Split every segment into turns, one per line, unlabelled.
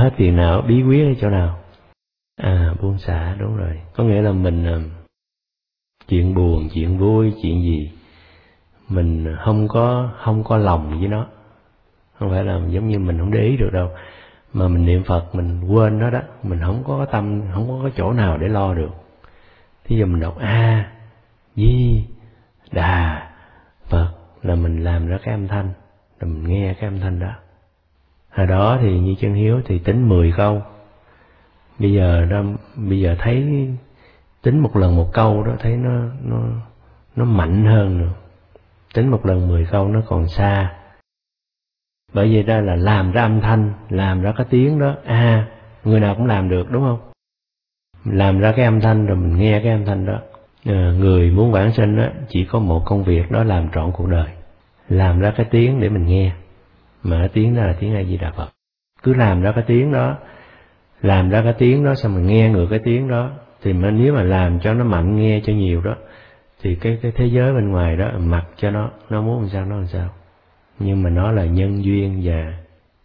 hết phiền não bí quyết ở chỗ nào. À buông xả, đúng rồi. Có nghĩa là mình à, chuyện buồn, chuyện vui, chuyện gì, mình không có không có lòng với nó. Không phải là giống như mình không để ý được đâu. Mà mình niệm phật, mình quên nó đó. Mình không có tâm, không có cái chỗ nào để lo được. Thí dụ mình đọc a, di, đà phật, là mình làm ra cái âm thanh. Là mình nghe cái âm thanh đó hồi đó thì như chân hiếu thì tính 10 câu. Bây giờ đó bây giờ thấy tính một lần một câu đó thấy nó nó nó mạnh hơn nữa. Tính một lần 10 câu nó còn xa. Bởi vì ra là làm ra âm thanh làm ra cái tiếng đó. À người nào cũng làm được đúng không? Làm ra cái âm thanh rồi mình nghe cái âm thanh đó. À, người muốn vãng sinh đó chỉ có một công việc đó làm trọn cuộc đời. Làm ra cái tiếng để mình nghe mà cái tiếng đó là tiếng a di đà phật cứ làm ra cái tiếng đó, làm ra cái tiếng đó xong mình nghe ngược cái tiếng đó, thì mà nếu mà làm cho nó mạnh nghe cho nhiều đó, thì cái cái thế giới bên ngoài đó mặc cho nó nó muốn làm sao, nó làm sao. Nhưng mà nó là nhân duyên và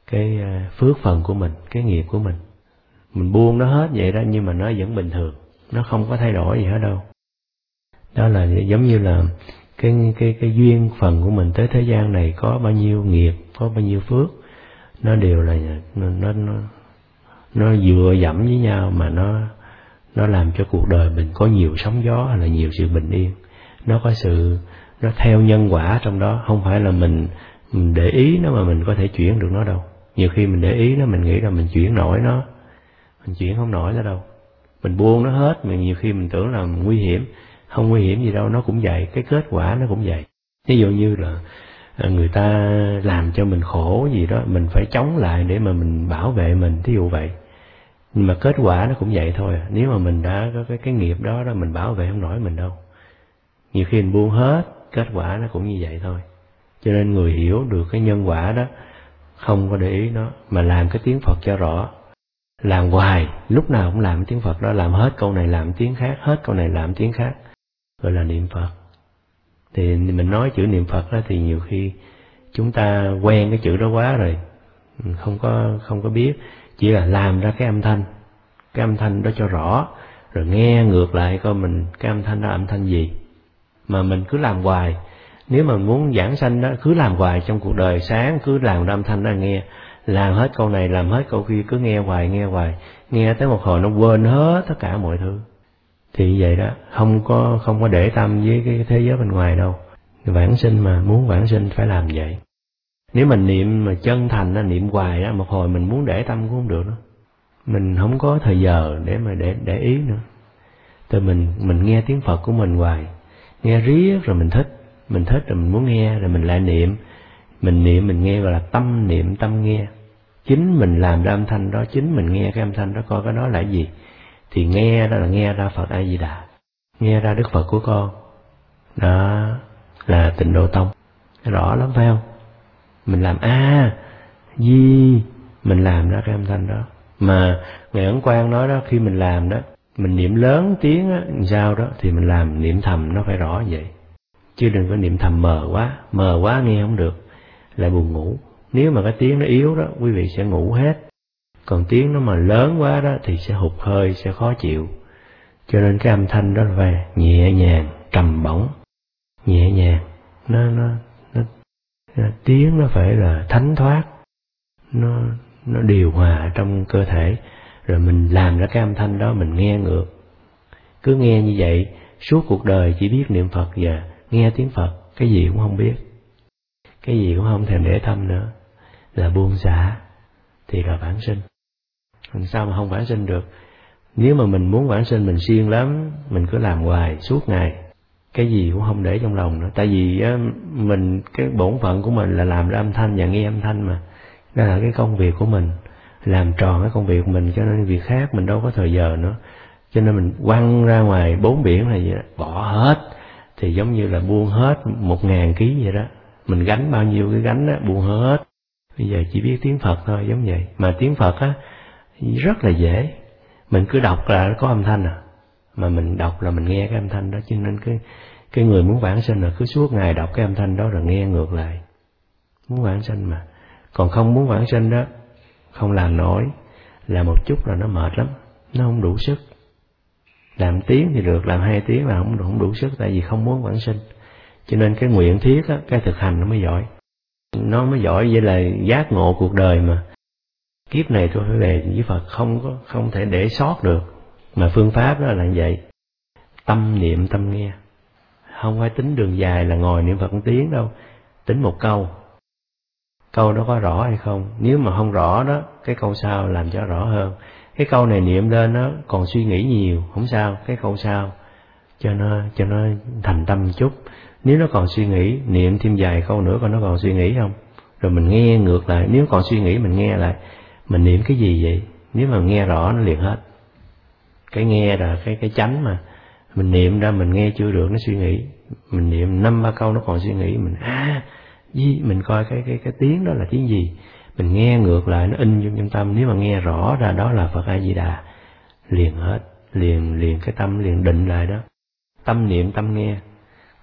cái à, phước phần của mình, cái nghiệp của mình. Mình buông nó hết vậy đó, nhưng mà nó vẫn bình thường. Nó không có thay đổi gì hết đâu. Đó là giống như là cái cái cái duyên phần của mình tới thế gian này có bao nhiêu nghiệp có bao nhiêu phước nó đều là nó nó nó, nó dựa dẫm với nhau mà nó nó làm cho cuộc đời mình có nhiều sóng gió hay là nhiều sự bình yên. Nó có sự nó theo nhân quả trong đó không phải là mình mình để ý nó mà mình có thể chuyển được nó đâu. Nhiều khi mình để ý nó mình nghĩ là mình chuyển nổi nó. Mình chuyển không nổi nó đâu. Mình buông nó hết mình nhiều khi mình tưởng là nguy hiểm không nguy hiểm gì đâu, nó cũng vậy, cái kết quả nó cũng vậy. Ví dụ như là à, người ta làm cho mình khổ gì đó, mình phải chống lại để mà mình bảo vệ mình, thí dụ vậy. Nhưng mà kết quả nó cũng vậy thôi à. nếu mà mình đã có cái cái nghiệp đó đó, mình bảo vệ không nổi mình đâu. Nhiều khi mình buông hết, kết quả nó cũng như vậy thôi. Cho nên người hiểu được cái nhân quả đó, không có để ý nó, mà làm cái tiếng phật cho rõ. Làm hoài, lúc nào cũng làm tiếng phật đó, làm hết câu này, làm tiếng khác, hết câu này, làm tiếng khác gọi là niệm phật. Thì mình nói chữ niệm phật đó thì nhiều khi chúng ta quen cái chữ đó quá rồi ừ, không có không có biết. Chỉ là làm ra cái âm thanh. Cái âm thanh đó cho rõ, rồi nghe ngược lại coi mình cái âm thanh đó âm thanh gì. Mà mình cứ làm hoài. Nếu mà muốn giảng sanh đó, cứ làm hoài trong cuộc đời sáng, cứ làm âm thanh đó nghe. Làm hết câu này, làm hết câu kia, cứ nghe hoài nghe hoài. Nghe tới một hồi nó quên hết tất cả mọi thứ thì vậy đó, không có không có để tâm với cái thế giới bên ngoài đâu. Vãng sinh mà, muốn vãng sinh phải làm vậy. Nếu mình niệm mà chân thành nó niệm hoài đó một hồi mình muốn để tâm cũng không được đó. Mình không có thời giờ để mà để để ý nữa. Từ mình mình nghe tiếng phật của mình hoài. Nghe riết rồi mình thích. Mình thích rồi mình muốn nghe, rồi mình lại niệm. Mình niệm, mình nghe gọi là tâm niệm, tâm nghe. Chính mình làm ra âm thanh đó, chính mình nghe cái âm thanh đó coi cái đó là gì thì nghe đó là nghe ra phật a di đà nghe ra đức phật của con. Đó là tịnh độ tông. Rõ lắm, phải không? Mình làm a, di, mình làm ra cái âm thanh đó. Mà ngài ấn quang nói đó, khi mình làm đó, mình niệm lớn tiếng á sao đó, thì mình làm niệm thầm, nó phải rõ vậy. Chứ đừng có niệm thầm mờ quá mờ quá nghe không được, lại buồn ngủ. Nếu mà cái tiếng nó yếu đó, quý vị sẽ ngủ hết còn tiếng nó mà lớn quá đó thì sẽ hụt hơi sẽ khó chịu. Cho nên cái âm thanh đó là phải nhẹ nhàng trầm bổng. Nhẹ nhàng nó nó nó, nó tiếng nó phải là thánh thoát. Nó nó điều hòa trong cơ thể. Rồi mình làm ra cái âm thanh đó mình nghe ngược. Cứ nghe như vậy suốt cuộc đời chỉ biết niệm phật và nghe tiếng phật. Cái gì cũng không biết. Cái gì cũng không thèm để tâm nữa. Là buông xả thì là bản sinh làm sao mà không vãng sinh được? Nếu mà mình muốn vãng sinh mình siêng lắm mình cứ làm hoài suốt ngày. Cái gì cũng không để trong lòng nữa. Tại vì á, mình cái bổn phận của mình là làm ra âm thanh và nghe âm thanh mà. Đó là cái công việc của mình. Làm tròn cái công việc của mình cho nên việc khác mình đâu có thời giờ nữa. Cho nên mình quăng ra ngoài bốn biển này vậy đó, bỏ hết. Thì giống như là buông hết một ngàn ký vậy đó. Mình gánh bao nhiêu cái gánh đó buông hết. Bây giờ chỉ biết tiếng phật thôi giống vậy. Mà tiếng phật á rất là dễ. Mình cứ đọc là có âm thanh à. Mà mình đọc là mình nghe cái âm thanh đó cho nên cái cái người muốn vãng sinh là cứ suốt ngày đọc cái âm thanh đó rồi nghe ngược lại. Muốn vãng sinh mà. Còn không muốn vãng sinh đó không làm nổi. Làm một chút là nó mệt lắm. Nó không đủ sức. Làm tiếng thì được làm hai tiếng là không không đủ sức tại vì không muốn vãng sinh cho nên cái nguyện thiết á, cái thực hành nó mới giỏi. Nó mới giỏi vậy là giác ngộ cuộc đời mà kiếp này tôi phải về với Phật, không có, không thể để sót được. Mà phương pháp đó là vậy. Tâm niệm, tâm nghe. Không phải tính đường dài là ngồi niệm Phật một tiếng đâu. Tính một câu. Câu đó có rõ hay không? Nếu mà không rõ đó, cái câu sau làm cho rõ hơn. Cái câu này niệm lên nó còn suy nghĩ nhiều, không sao. Cái câu sau, cho nó cho nó thành tâm chút. Nếu nó còn suy nghĩ, niệm thêm vài câu nữa coi nó còn suy nghĩ không? Rồi mình nghe ngược lại. Nếu còn suy nghĩ, mình nghe lại mình niệm cái gì vậy? Nếu mà nghe rõ nó liền hết. Cái nghe là cái cái chánh mà. Mình niệm ra mình nghe chưa được, nó suy nghĩ. Mình niệm năm, ba câu nó còn suy nghĩ. Mình à gì? Mình coi cái cái cái tiếng đó là tiếng gì? Mình nghe ngược lại, nó in vô trong tâm. Nếu mà nghe rõ ra đó là phật a di đà liền hết. Liền liền cái tâm liền định lại đó. Tâm niệm, tâm nghe.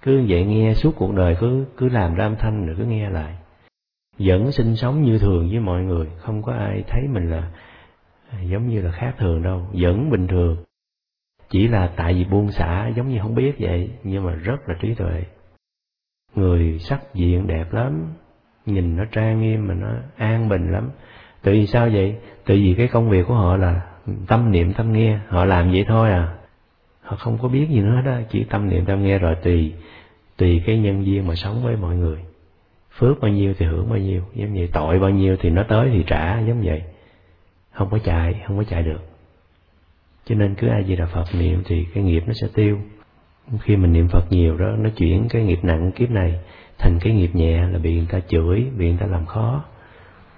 Cứ vậy nghe suốt cuộc đời, cứ cứ làm ra âm thanh rồi cứ nghe lại vẫn sinh sống như thường với mọi người. Không có ai thấy mình là giống như là khác thường đâu, vẫn bình thường. Chỉ là tại vì buông xả, giống như không biết vậy, nhưng mà rất là trí tuệ. Người sắc diện đẹp lắm, nhìn nó trang nghiêm mà nó an bình lắm. Tự vì sao vậy? Tự vì cái công việc của họ là tâm niệm tâm nghe. Họ làm vậy thôi à. Họ không có biết gì nữa đó chỉ tâm niệm tâm nghe rồi tùy tùy cái nhân duyên mà sống với mọi người phước bao nhiêu thì hưởng bao nhiêu, giống vậy tội bao nhiêu thì nó tới thì trả, giống vậy. Không có chạy, không có chạy được. Cho nên cứ ai gì là phật niệm thì cái nghiệp nó sẽ tiêu. Khi mình niệm phật nhiều đó, nó chuyển cái nghiệp nặng, kiếp này thành cái nghiệp nhẹ, là bị người ta chửi, bị người ta làm khó,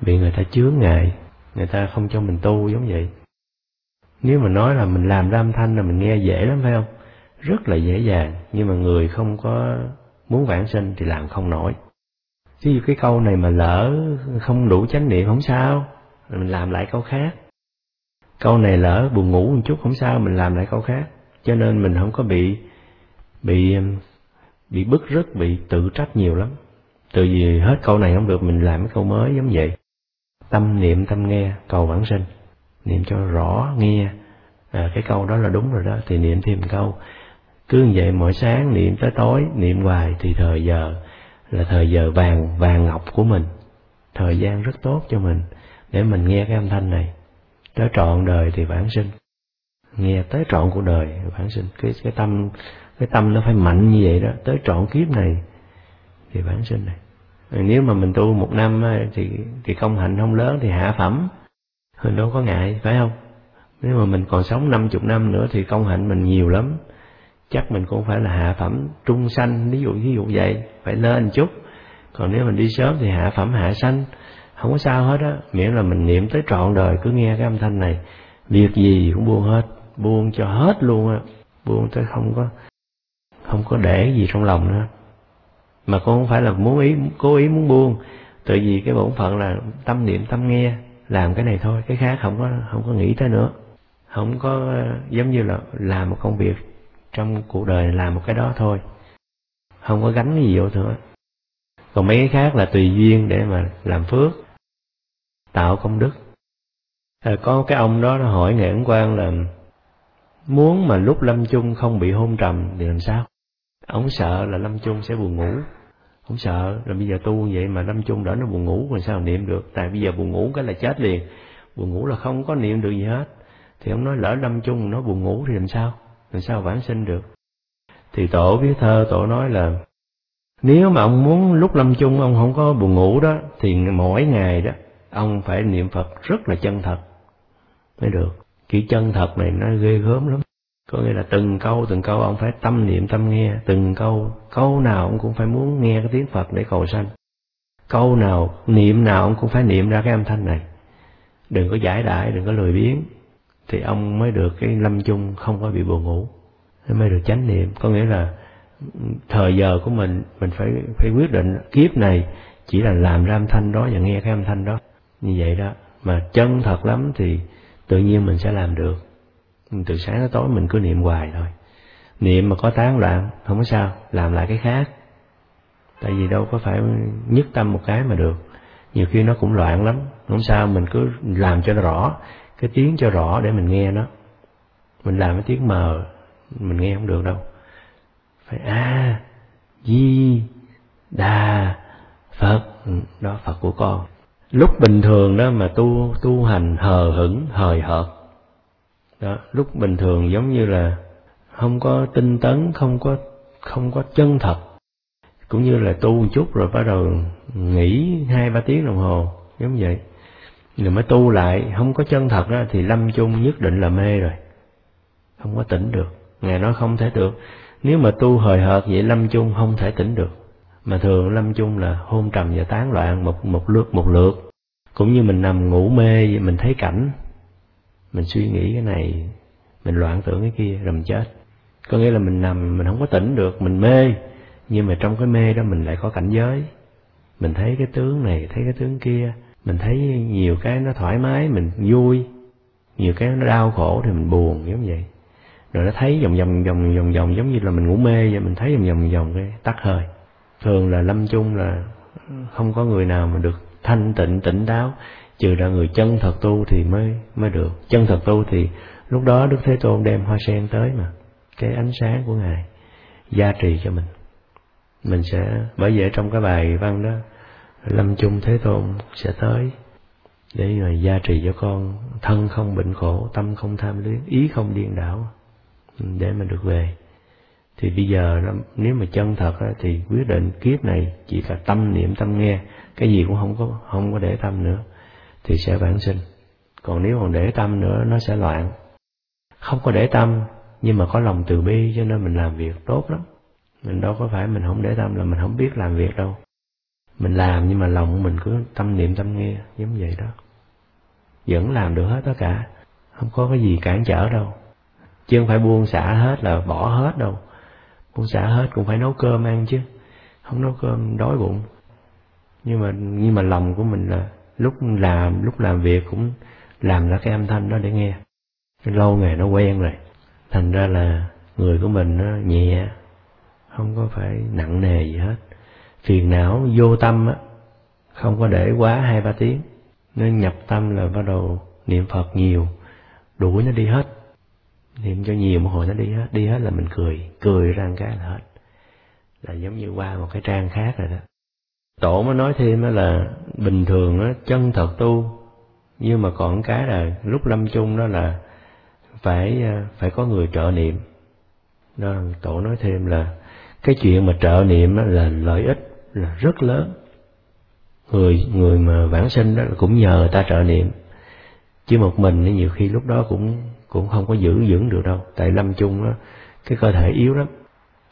bị người ta chướng ngại, người ta không cho mình tu, giống vậy. Nếu mà nói là mình làm ra âm thanh là mình nghe dễ lắm, phải không? Rất là dễ dàng. Nhưng mà người không có muốn vãng sinh thì làm không nổi ví dụ cái câu này mà lỡ không đủ chánh niệm không sao mình làm lại câu khác. Câu này lỡ buồn ngủ một chút không sao mình làm lại câu khác. Cho nên mình không có bị bị bị bức rứt bị tự trách nhiều lắm. Từ vì hết câu này không được mình làm cái câu mới giống vậy. Tâm niệm tâm nghe cầu vãng sinh niệm cho rõ nghe. À, cái câu đó là đúng rồi đó thì niệm thêm câu. Cứ như vậy mỗi sáng niệm tới tối niệm hoài thì thời giờ là thời giờ vàng vàng ngọc của mình. Thời gian rất tốt cho mình. Để mình nghe cái âm thanh này. Tới trọn đời thì vãng sinh. Nghe tới trọn cuộc đời vãng sinh. Cái cái tâm cái tâm nó phải mạnh như vậy đó. Tới trọn kiếp này thì vãng sinh này. Nếu mà mình tu một năm thì thì công hạnh không lớn thì hạ phẩm. Mình đâu có ngại, phải không? Nếu mà mình còn sống năm chục năm nữa thì công hạnh mình nhiều lắm chắc mình cũng phải là hạ phẩm trung sanh, ví dụ ví dụ vậy, phải lên chút. Còn nếu mình đi sớm thì hạ phẩm hạ sanh. Không có sao hết á, miễn là mình niệm tới trọn đời, cứ nghe cái âm thanh này, việc gì cũng buông hết, buông cho hết luôn á, buông tới không có không có để gì trong lòng nữa. Mà cũng không phải là muốn ý, cố ý muốn buông tự vì cái bổn phận là tâm niệm, tâm nghe, làm cái này thôi, cái khác không có không có nghĩ tới nữa. Không có, giống như là làm một công việc trong cuộc đời làm một cái đó thôi. Không có gánh cái gì vô nữa. Còn mấy cái khác là tùy duyên để mà làm phước tạo công đức. À, có cái ông đó nó hỏi nghệ ấn quan là muốn mà lúc lâm chung không bị hôn trầm thì làm sao? Ông sợ là lâm chung sẽ buồn ngủ. Không sợ là bây giờ tu vậy mà lâm chung đỡ nó buồn ngủ rồi sao niệm được? Tại bây giờ buồn ngủ cái là chết liền. Buồn ngủ là không có niệm được gì hết. Thì ông nói lỡ lâm chung nó buồn ngủ thì làm sao? Làm sao vãng sinh được? Thì tổ viết thơ, tổ nói là, nếu mà ông muốn lúc lâm chung ông không có buồn ngủ đó, thì mỗi ngày đó, ông phải niệm phật rất là chân thật. Mới được. Kỹ chân thật này nó ghê gớm lắm. Có nghĩa là từng câu từng câu ông phải tâm niệm, tâm nghe. Từng câu câu nào ông cũng phải muốn nghe cái tiếng phật để cầu sanh. Câu nào, niệm nào ông cũng phải niệm ra cái âm thanh này. Đừng có giải đại đừng có lười biếng thì ông mới được cái lâm chung không có bị buồn ngủ, mới được chánh niệm. Có nghĩa là thời giờ của mình mình phải phải quyết định kiếp này chỉ là làm ra âm thanh đó và nghe cái âm thanh đó. Như vậy đó. Mà chân thật lắm thì tự nhiên mình sẽ làm được. Từ sáng tới tối mình cứ niệm hoài thôi. Niệm mà có tán loạn, không có sao. Làm lại cái khác. Tại vì đâu có phải nhất tâm một cái mà được. Nhiều khi nó cũng loạn lắm. Không sao, mình cứ làm cho nó rõ cái tiếng cho rõ để mình nghe nó. Mình làm cái tiếng mờ, mình nghe không được đâu. Phải, a, di, đà, phật. Ừ, đó, phật của con. Lúc bình thường đó mà tu tu hành hờ hững, hời hợt. Đó, lúc bình thường giống như là không có tinh tấn, không có không có chân thật. Cũng như là tu một chút rồi bắt đầu nghỉ hai ba tiếng đồng hồ, giống vậy rồi mới tu lại, không có chân thật đó thì lâm chung nhất định là mê rồi. Không có tỉnh được. Ngài nói không thể được nếu mà tu hời hợt vậy, lâm chung không thể tỉnh được. Mà thường lâm chung là hôn trầm và tán loạn một một lượt một lượt. Cũng như mình nằm ngủ mê vậy, mình thấy cảnh. Mình suy nghĩ cái này, mình loạn tưởng cái kia rồi mình chết. Có nghĩa là mình nằm, mình không có tỉnh được, mình mê. Nhưng mà trong cái mê đó mình lại có cảnh giới. Mình thấy cái tướng này, thấy cái tướng kia mình thấy nhiều cái nó thoải mái, mình vui. Nhiều cái nó đau khổ thì mình buồn, giống vậy. Rồi nó thấy vòng vòng vòng vòng vòng giống như là mình ngủ mê vậy, mình thấy vòng vòng vòng cái tắt hơi. Thường là lâm chung là không có người nào mà được thanh tịnh, tỉnh táo. Trừ là người chân thật tu thì mới mới được. Chân thật tu thì lúc đó đức thế tôn đem hoa sen tới mà, cái ánh sáng của ngài gia trì cho mình. Mình sẽ, bởi vậy trong cái bài văn đó lâm chung thế tôn sẽ tới để người gia trì cho con. Thân không bệnh khổ, tâm không tham luyến, ý không điên đảo ừ, để mà được về. Thì bây giờ nếu mà chân thật thì quyết định kiếp này chỉ là tâm niệm, tâm nghe. Cái gì cũng không có không có để tâm nữa, thì sẽ vãng sinh. Còn nếu còn để tâm nữa, nó sẽ loạn. Không có để tâm, nhưng mà có lòng từ bi, cho nên mình làm việc tốt lắm. Mình đâu có phải mình không để tâm là mình không biết làm việc đâu mình làm nhưng mà lòng mình cứ tâm niệm tâm nghe, giống vậy đó. Vẫn làm được hết tất cả. Không có cái gì cản trở đâu. Chứ không phải buông xả hết là bỏ hết đâu. Buông xả hết cũng phải nấu cơm ăn chứ. Không nấu cơm đói bụng. Nhưng mà nhưng mà lòng của mình là lúc làm lúc làm việc cũng làm ra cái âm thanh đó để nghe. Lâu ngày nó quen rồi. Thành ra là người của mình nó nhẹ. Không có phải nặng nề gì hết phiền não, vô tâm á, không có để quá hai ba tiếng. Nên nhập tâm là bắt đầu niệm phật nhiều, đuổi nó đi hết. Niệm cho nhiều một hồi nó đi hết đi hết là mình cười cười ra cái là hết. Là giống như qua một cái trang khác rồi đó. Tổ mới nói thêm là bình thường á, chân thật tu, nhưng mà còn cái là lúc lâm chung đó là phải à, phải có người trợ niệm. Đó, tổ nói thêm là cái chuyện mà trợ niệm là lợi ích là rất lớn. Người người mà vãng sinh đó cũng nhờ người ta trợ niệm. Chứ một mình thì nhiều khi lúc đó cũng cũng không có giữ dưỡng được đâu. Tại lâm chung đó cái cơ thể yếu lắm.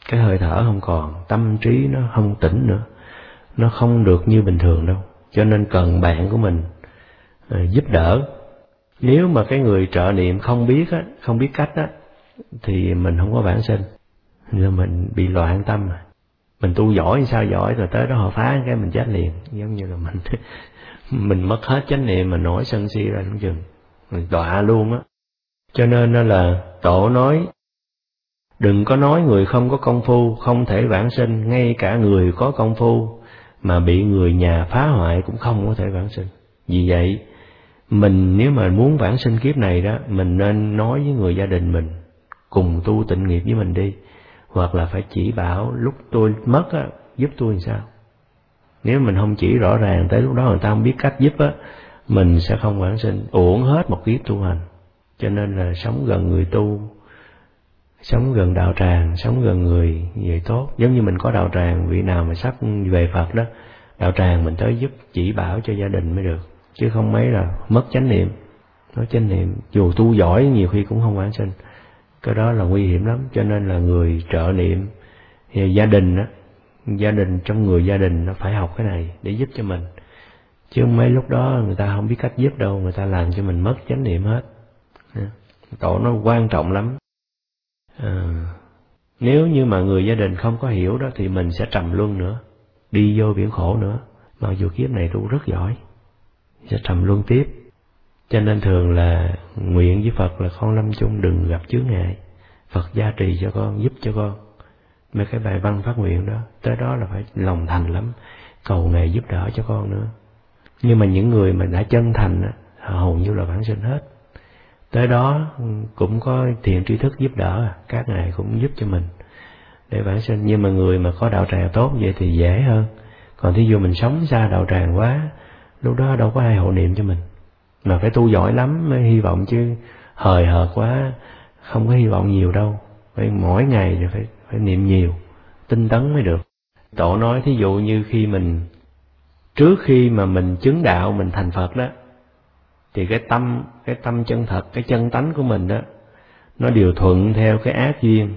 Cái hơi thở không còn tâm trí nó không tỉnh nữa. Nó không được như bình thường đâu. Cho nên cần bạn của mình à, giúp đỡ. Nếu mà cái người trợ niệm không biết á không biết cách á thì mình không có bản sinh nên mình bị loạn tâm à mình tu giỏi sao giỏi, rồi tới đó họ phá cái mình chết liền. Giống như là mình mình mất hết chánh niệm mà nổi sân si ra đúng chừng. Mình đọa luôn á. Cho nên đó là tổ nói, đừng có nói người không có công phu, không thể vãng sinh. Ngay cả người có công phu mà bị người nhà phá hoại cũng không có thể vãng sinh. Vì vậy, mình nếu mà muốn vãng sinh kiếp này đó, mình nên nói với người gia đình mình, cùng tu tịnh nghiệp với mình đi hoặc là phải chỉ bảo lúc tôi mất á, giúp tôi làm sao? Nếu mình không chỉ rõ ràng tới lúc đó người ta không biết cách giúp á, mình sẽ không vãng sinh, uổng hết một kiếp tu hành. Cho nên là sống gần người tu, sống gần đạo tràng, sống gần người vậy tốt. Giống như mình có đạo tràng, vị nào mà sắp về phật đó, đạo tràng mình tới giúp, chỉ bảo cho gia đình mới được. Chứ không mấy là mất chánh niệm. Nói chánh niệm, dù tu giỏi nhiều khi cũng không vãng sinh cái đó là nguy hiểm lắm cho nên là người trợ niệm gia đình á gia đình trong người gia đình nó phải học cái này để giúp cho mình. Chứ mấy lúc đó người ta không biết cách giúp đâu người ta làm cho mình mất chánh niệm hết. Tổ nó quan trọng lắm. À, nếu như mà người gia đình không có hiểu đó thì mình sẽ trầm luân nữa đi vô biển khổ nữa. Mặc dù kiếp này tu rất giỏi sẽ trầm luân tiếp cho nên thường là nguyện với Phật là con lâm chung đừng gặp chướng ngại. Phật gia trì cho con, giúp cho con. Mấy cái bài văn phát nguyện đó, tới đó là phải lòng thành lắm. Cầu ngài giúp đỡ cho con nữa. Nhưng mà những người mà đã chân thành hầu như là vãng sinh hết. Tới đó cũng có thiện tri thức giúp đỡ, các ngài cũng giúp cho mình để bản sinh. Nhưng mà người mà có đạo tràng tốt vậy thì dễ hơn. Còn thí dụ mình sống xa đạo tràng quá, lúc đó đâu có ai hộ niệm cho mình mà phải tu giỏi lắm mới hy vọng chứ. Hời hợt quá, không có hy vọng nhiều đâu. Phải mỗi ngày thì phải phải niệm nhiều, tinh tấn mới được. Tổ nói thí dụ như khi mình, trước khi mà mình chứng đạo, mình thành phật đó, thì cái tâm cái tâm chân thật, cái chân tánh của mình đó, nó điều thuận theo cái ác duyên.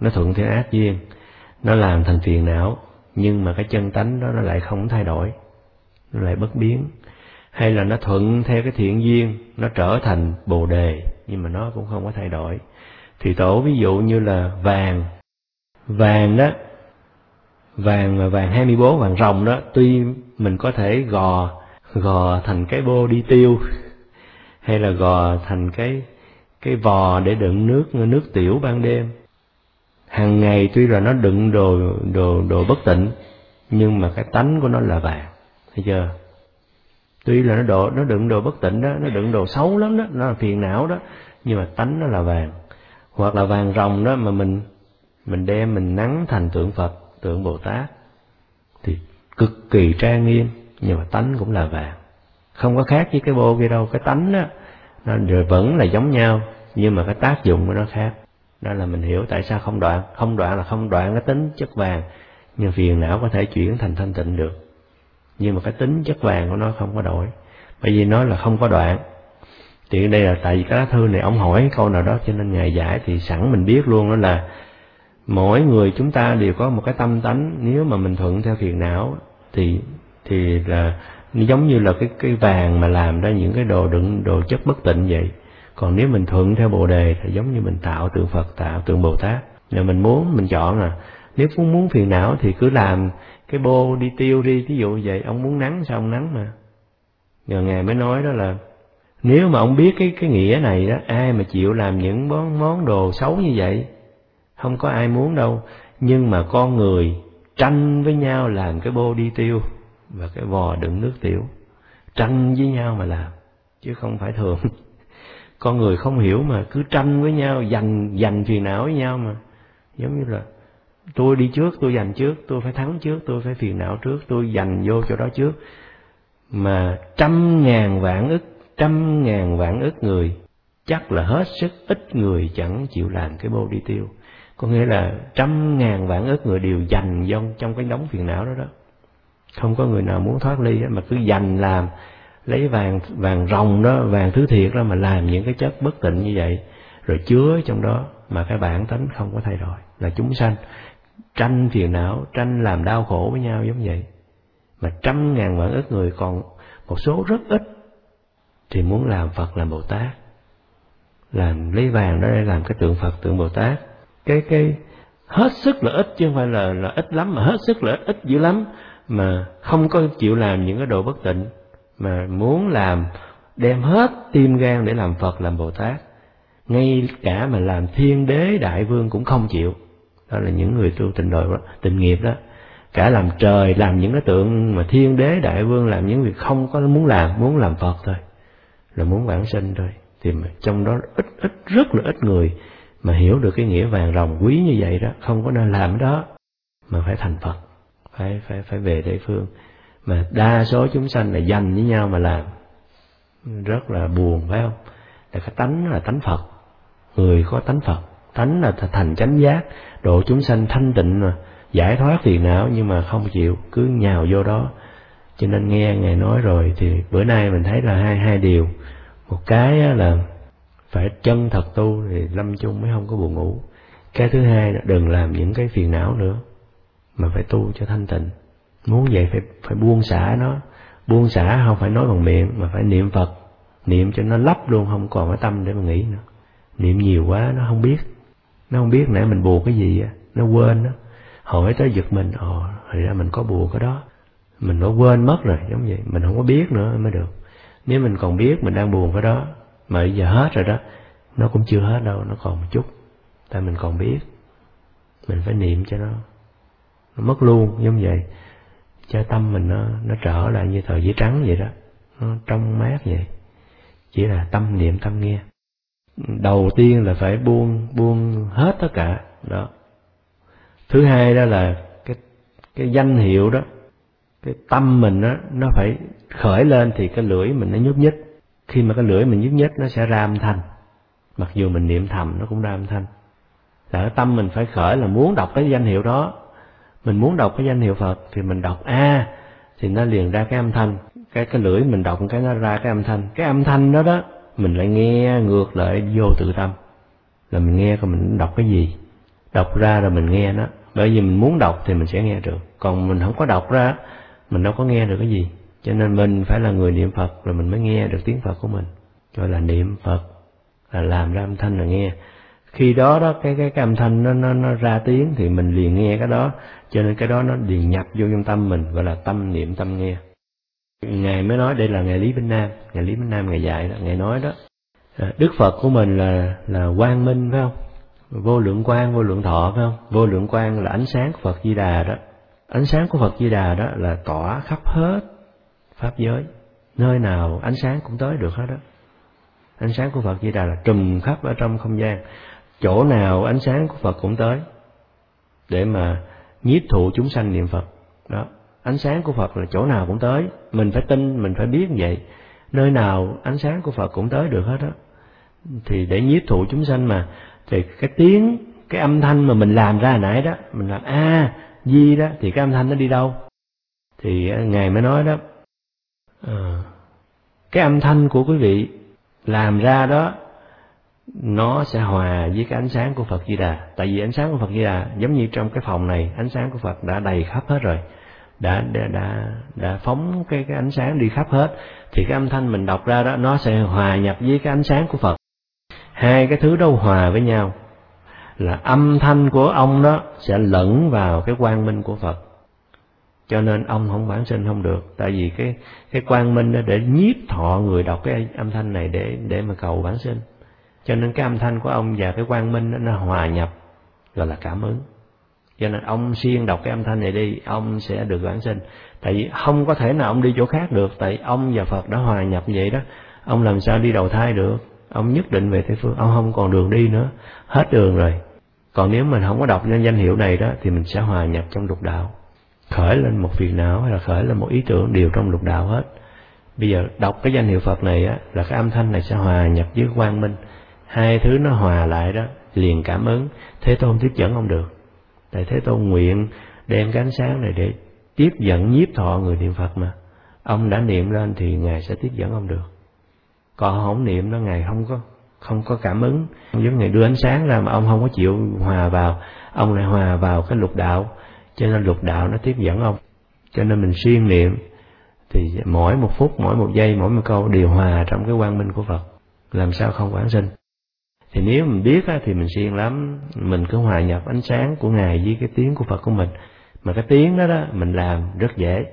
Nó thuận theo ác duyên. Nó làm thành phiền não, nhưng mà cái chân tánh đó, nó lại không thay đổi. Nó lại bất biến hay là nó thuận theo cái thiện duyên, nó trở thành bồ đề, nhưng mà nó cũng không có thay đổi. Thì tổ ví dụ như là vàng. Vàng đó, vàng vàng 24 vàng rồng đó, tuy mình có thể gò gò thành cái bô đi tiêu, hay là gò thành cái cái vò để đựng nước nước tiểu ban đêm. Hàng ngày tuy là nó đựng đồ đồ đồ bất tịnh, nhưng mà cái tánh của nó là vàng. Thấy chưa? Tuy là nó đồ nó đựng đồ bất tịnh đó, nó đựng đồ xấu lắm đó, nó là phiền não đó, nhưng mà tánh nó là vàng. Hoặc là vàng rồng đó mà mình mình đem, mình nắng thành tượng phật, tượng bồ tát, thì cực kỳ trang nghiêm, nhưng mà tánh cũng là vàng. Không có khác với cái bô kia đâu, cái tánh đó, nó rồi vẫn là giống nhau, nhưng mà cái tác dụng của nó khác. Đó là mình hiểu tại sao không đoạn không đoạn là không đoạn cái tính chất vàng, nhưng phiền não có thể chuyển thành thanh tịnh được nhưng mà cái tính chất vàng của nó không có đổi. Bởi vì nó là không có đoạn. Thì đây là tại vì cái lá thư này ông hỏi câu nào đó, cho nên ngài giải thì sẵn mình biết luôn đó là mỗi người chúng ta đều có một cái tâm tánh. Nếu mà mình thuận theo phiền não thì thì là giống như là cái cái vàng mà làm ra những cái đồ đựng, đồ chất bất tịnh vậy. Còn nếu mình thuận theo bồ đề thì giống như mình tạo tượng phật, tạo tượng bồ tát. Là mình muốn, mình chọn à nếu muốn muốn phiền não thì cứ làm. Cái bô đi tiêu đi ví dụ vậy, ông muốn nắng sao ông nắng mà. Nhờ ngài mới nói đó là, nếu mà ông biết cái cái nghĩa này đó, ai mà chịu làm những món món đồ xấu như vậy? Không có ai muốn đâu. Nhưng mà con người tranh với nhau làm cái bô đi tiêu và cái vò đựng nước tiểu. Tranh với nhau mà làm, chứ không phải thường. Con người không hiểu mà cứ tranh với nhau, giành giành phiền não với nhau mà. Giống như là tôi đi trước, tôi giành trước, tôi phải thắng trước, tôi phải phiền não trước, tôi giành vô chỗ đó trước. Mà trăm ngàn vạn ức, trăm ngàn vạn ức người, chắc là hết sức ít người chẳng chịu làm cái bô đi tiêu. Có nghĩa là trăm ngàn vạn ức người đều dành dông trong cái đống phiền não đó đó. Không có người nào muốn thoát ly mà cứ dành làm, lấy vàng vàng rồng đó, vàng thứ thiệt đó mà làm những cái chất bất tịnh như vậy. Rồi chứa trong đó, mà cái bản tính không có thay đổi, là chúng sanh tranh phiền não tranh làm đau khổ với nhau giống vậy. Mà trăm ngàn vạn ức người còn một số rất ít thì muốn làm phật làm bồ tát. Làm lấy vàng đó để làm cái tượng phật tượng bồ tát. Cái cái hết sức là ít chứ không phải là là ít lắm mà hết sức là ít, ít dữ lắm. Mà không có chịu làm những cái đồ bất tịnh. Mà muốn làm đem hết tim gan để làm Phật làm Bồ Tát. Ngay cả mà làm thiên đế đại vương cũng không chịu đó là những người tu tình đời tình nghiệp đó. Cả làm trời, làm những cái tượng mà thiên đế, đại vương làm những việc không có muốn làm muốn làm Phật thôi. Là muốn vãng sinh thôi. Thì mà trong đó ít ít, rất là ít người mà hiểu được cái nghĩa vàng rồng quý như vậy đó, không có nên làm đó, mà phải thành Phật, phải phải phải về địa phương. Mà đa số chúng sanh là dành với nhau mà làm. Rất là buồn, phải không? Là cái tánh là tánh phật. Người có tánh phật tánh là thành chánh giác. Độ chúng sanh thanh tịnh mà, giải thoát phiền não nhưng mà không chịu, cứ nhào vô đó. Cho nên nghe ngài nói rồi thì bữa nay mình thấy là hai hai điều. Một cái là phải chân thật tu thì lâm chung mới không có buồn ngủ. Cái thứ hai là đừng làm những cái phiền não nữa, mà phải tu cho thanh tịnh. Muốn vậy phải phải buông xả nó. Buông xả không phải nói bằng miệng, mà phải niệm phật. Niệm cho nó lấp luôn, không còn cái tâm để mà nghĩ nữa. Niệm nhiều quá nó không biết nó không biết nãy mình buồn cái gì á, nó quên á. Hỏi tới giật mình ồ thì ra mình có buồn cái đó. Mình đã quên mất rồi, giống vậy. Mình không có biết nữa mới được. Nếu mình còn biết mình đang buồn cái đó, mà bây giờ hết rồi đó, nó cũng chưa hết đâu, nó còn một chút. Tại mình còn biết. Mình phải niệm cho nó. Nó mất luôn, giống vậy. Cho tâm mình nó nó trở lại như tờ giấy trắng vậy đó. Nó trong mát vậy. Chỉ là tâm niệm, tâm nghe đầu tiên là phải buông buông hết tất cả, đó. Thứ hai đó là cái cái danh hiệu đó, cái tâm mình đó, nó phải khởi lên thì cái lưỡi mình nó nhúc nhích. Khi mà cái lưỡi mình nhúc nhích, nó sẽ ra âm thanh. Mặc dù mình niệm thầm, nó cũng ra âm thanh. Là cái tâm mình phải khởi là muốn đọc cái danh hiệu đó. Mình muốn đọc cái danh hiệu Phật thì mình đọc a, thì nó liền ra cái âm thanh. Cái cái lưỡi mình đọc cái nó ra cái âm thanh. Cái âm thanh đó đó mình lại nghe ngược lại vô tự tâm. Là mình nghe coi mình đọc cái gì. Đọc ra rồi mình nghe nó. Bởi vì mình muốn đọc thì mình sẽ nghe được. Còn mình không có đọc ra mình đâu có nghe được cái gì. Cho nên mình phải là người niệm phật rồi mình mới nghe được tiếng phật của mình. Gọi là niệm phật là làm ra âm thanh là nghe. Khi đó đó cái cái, cái âm thanh nó, nó nó ra tiếng thì mình liền nghe cái đó. Cho nên cái đó nó liền nhập vô trong tâm mình gọi là tâm niệm tâm nghe ngài mới nói đây là ngài lý minh nam. Ngài lý minh nam ngài dạy đó ngài nói đó. À, Đức phật của mình là là quang minh, phải không? Vô lượng quang, vô lượng thọ, phải không? Vô lượng quang là ánh sáng của phật di đà đó. Ánh sáng của phật di đà đó là tỏa khắp hết pháp giới. Nơi nào ánh sáng cũng tới được hết đó. Ánh sáng của phật di đà là trùm khắp ở trong không gian. Chỗ nào ánh sáng của phật cũng tới để mà nhiếp thụ chúng sanh niệm phật. Đó ánh sáng của phật là chỗ nào cũng tới. Mình phải tin mình phải biết như vậy. Nơi nào ánh sáng của phật cũng tới được hết đó thì để nhiếp thụ chúng sanh mà thì cái tiếng cái âm thanh mà mình làm ra hồi nãy đó mình làm a di đó thì cái âm thanh nó đi đâu? Thì ngài mới nói đó à, cái âm thanh của quý vị làm ra đó nó sẽ hòa với cái ánh sáng của Phật Di Đà. Tại vì ánh sáng của Phật Di Đà giống như trong cái phòng này, ánh sáng của Phật đã đầy khắp hết rồi, đã đã đã, đã phóng cái cái ánh sáng đi khắp hết, thì cái âm thanh mình đọc ra đó nó sẽ hòa nhập với cái ánh sáng của Phật. Hai cái thứ đó hòa với nhau. Là âm thanh của ông đó sẽ lẫn vào cái quang minh của Phật. Cho nên ông không bản sinh không được. Tại vì cái cái quang minh đó để nhiếp thọ người đọc cái âm thanh này để để mà cầu bản sinh. Cho nên cái âm thanh của ông và cái quang minh đó, nó hòa nhập gọi là cảm ứng cho nên ông siêng đọc cái âm thanh này đi, ông sẽ được bản sinh. Tại vì không có thể nào ông đi chỗ khác được, tại ông và phật đã hòa nhập vậy đó. Ông làm sao đi đầu thai được? Ông nhất định về tây phương, ông không còn đường đi nữa. Hết đường rồi. Còn nếu mình không có đọc nên danh hiệu này đó, thì mình sẽ hòa nhập trong lục đạo. Khởi lên một phiền não hay là khởi lên một ý tưởng đều trong lục đạo hết. Bây giờ đọc cái danh hiệu phật này á, là cái âm thanh này sẽ hòa nhập với quang minh. Hai thứ nó hòa lại đó, liền cảm ứng. Thế tôn tiếp dẫn ông được tại thế tôn nguyện đem cái ánh sáng này để tiếp dẫn, nhiếp thọ người niệm phật mà. Ông đã niệm lên thì ngài sẽ tiếp dẫn ông được. Còn không niệm nó ngài không có không có cảm ứng. Giống ngài đưa ánh sáng ra mà ông không có chịu hòa vào, ông lại hòa vào cái lục đạo. Cho nên lục đạo nó tiếp dẫn ông. Cho nên mình siêng niệm thì mỗi một phút, mỗi một giây, mỗi một câu điều hòa trong cái quang minh của phật. Làm sao không quản sinh? Thì nếu mình biết á, thì mình siêng lắm. Mình cứ hòa nhập ánh sáng của ngài với cái tiếng của phật của mình. Mà cái tiếng đó đó mình làm rất dễ.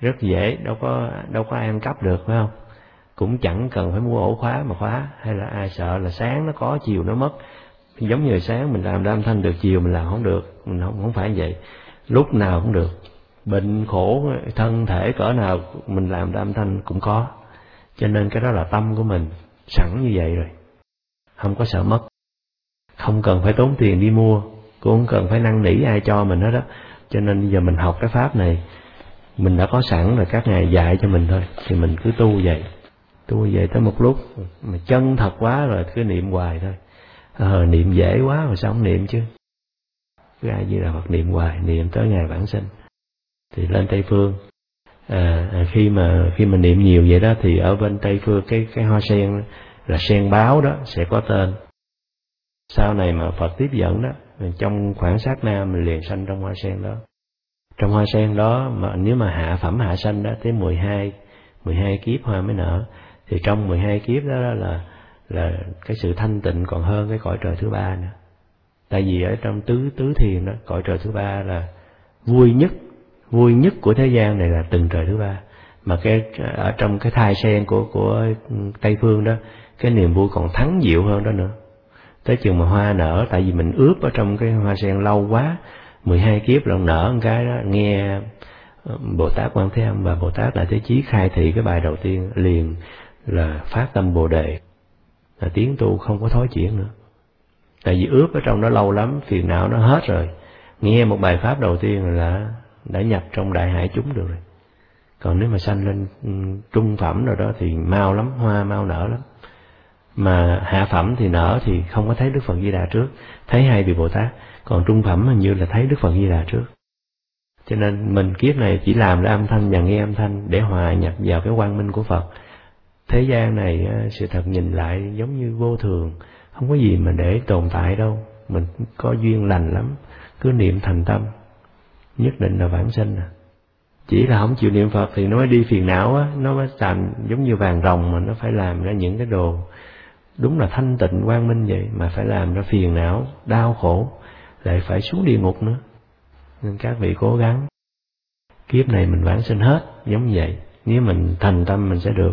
Rất dễ. Đâu có đâu có ai ăn cắp được phải không? Cũng chẳng cần phải mua ổ khóa mà khóa. Hay là ai sợ là sáng nó có chiều nó mất. Giống như sáng mình làm ra âm thanh được chiều mình làm không được. Mình không không phải vậy. Lúc nào cũng được. Bệnh khổ thân thể cỡ nào mình làm ra âm thanh cũng có. Cho nên cái đó là tâm của mình. Sẵn như vậy rồi không có sợ mất. Không cần phải tốn tiền đi mua cũng không cần phải năn nỉ ai cho mình hết đó cho nên bây giờ mình học cái pháp này mình đã có sẵn rồi các ngài dạy cho mình thôi thì mình cứ tu vậy. Tu vậy tới một lúc mà chân thật quá rồi cứ niệm hoài thôi. Ờ niệm dễ quá rồi sao không niệm chứ? Cứ ai như là Phật niệm hoài niệm tới ngày bản sinh. Thì lên Tây phương. À, à, khi mà khi mà niệm nhiều vậy đó thì ở bên Tây phương cái cái hoa sen là sen báo đó sẽ có tên. Sau này mà Phật tiếp dẫn đó trong khoảng sát na mình liền sanh trong hoa sen đó. Trong hoa sen đó mà nếu mà hạ phẩm hạ sanh đó tới 12 12 kiếp hoa mới nở thì trong 12 kiếp đó, đó là là cái sự thanh tịnh còn hơn cái cõi trời thứ ba nữa. Tại vì ở trong tứ tứ thiền đó cõi trời thứ ba là vui nhất vui nhất của thế gian này là từng trời thứ ba. Mà cái ở trong cái thai sen của của tây phương đó cái niềm vui còn thắng diệu hơn đó nữa. Tới chừng mà hoa nở, tại vì mình ướp ở trong cái hoa sen lâu quá 12 kiếp lần nở một cái đó, nghe ờ, Bồ Tát Quan Thế Âm và Bồ Tát Đại Thế Chí khai thị cái bài đầu tiên liền là phát tâm Bồ Đề. Là tiến tu không có thói chuyển nữa. Tại vì ướp ở trong đó lâu lắm, phiền não nó hết rồi. Nghe một bài pháp đầu tiên là đã nhập trong đại hải chúng được rồi. Còn nếu mà sanh lên ừ, trung phẩm rồi đó thì mau lắm, hoa mau nở lắm mà hạ phẩm thì nở thì không có thấy đức phật di đà trước. Thấy hai vị bồ tát. Còn trung phẩm hình như là thấy đức phật di đà trước. Cho nên mình kiếp này chỉ làm ra âm thanh và nghe âm thanh để hòa nhập vào cái quang minh của phật. Thế gian này sự thật nhìn lại giống như vô thường. Không có gì mà để tồn tại đâu. Mình có duyên lành lắm. Cứ niệm thành tâm. Nhất định là vãng sinh à. Chỉ là không chịu niệm phật thì nó mới đi phiền não á. Nó mới làm giống như vàng rồng mà nó phải làm ra những cái đồ đúng là thanh tịnh, quang minh vậy, mà phải làm ra phiền não, đau khổ, lại phải xuống địa ngục nữa. Nên các vị cố gắng. Kiếp này mình vãng sinh hết, giống vậy. Nếu mình thành tâm, mình sẽ được.